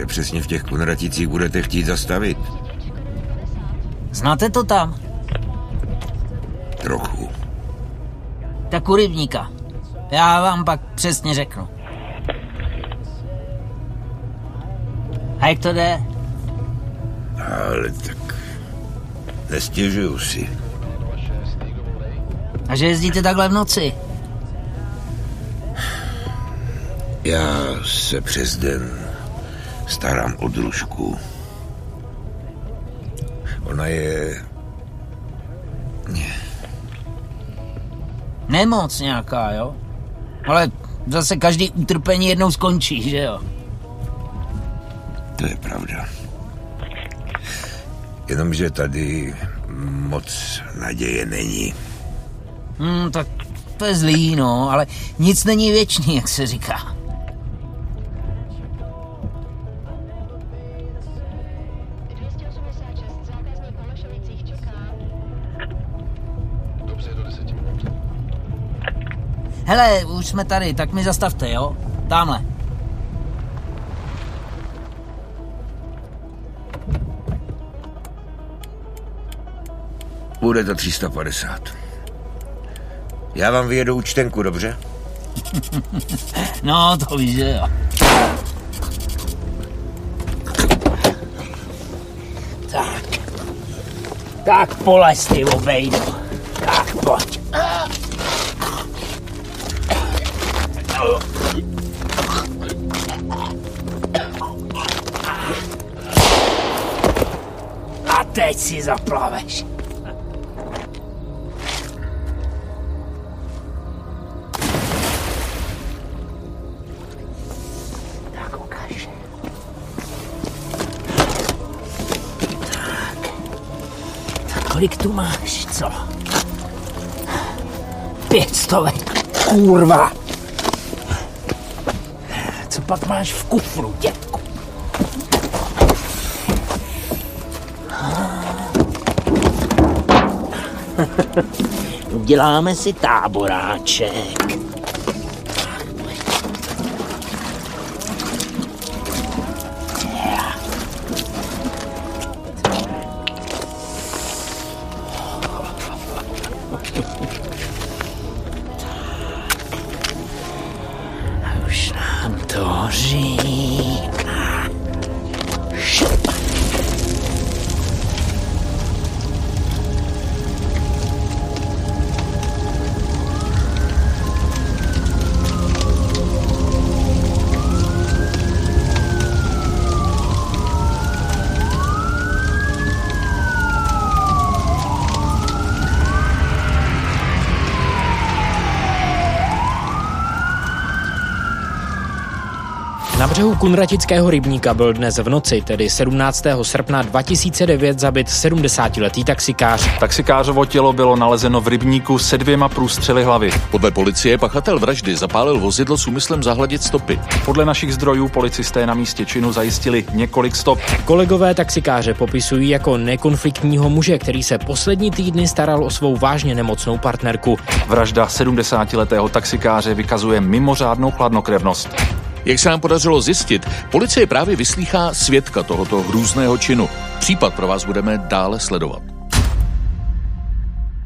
kde přesně v těch Konraticích budete chtít zastavit? Znáte to tam? Trochu. Tak u rybníka. Já vám pak přesně řeknu. A jak to jde? Ale tak nestěžuju si. A že jezdíte takhle v noci? Já se přes den starám o družku. Ona je... Nemoc nějaká, jo? Ale zase každý utrpení jednou skončí, že jo? To je pravda. Jenomže tady moc naděje není. Hmm, tak to je zlý, no, ale nic není věčný, jak se říká. Hele, už jsme tady, tak mi zastavte, jo? Tamhle. Bude to 350. Já vám vyjedu účtenku, dobře? No, to víš, že jo. Tak polez ty obejdu. Tak pojď. A teď si zaplaveš. Kolik tu máš, co? Pět stovek. Kurva. Co pak máš v kufru, dětku? Uděláme si táboráček. To břehu Kunratického rybníka byl dnes v noci, tedy 17. srpna 2009, zabit 70-letý taxikář. Taxikářovo tělo bylo nalezeno v rybníku se dvěma průstřely hlavy. Podle policie pachatel vraždy zapálil vozidlo s úmyslem zahladit stopy. Podle našich zdrojů policisté na místě činu zajistili několik stop. Kolegové taxikáře popisují jako nekonfliktního muže, který se poslední týdny staral o svou vážně nemocnou partnerku. Vražda 70-letého taxikáře vykazuje mimořádnou chladnokrevnost. Jak se nám podařilo zjistit, policie právě vyslýchá svědka tohoto hrůzného činu. Případ pro vás budeme dále sledovat.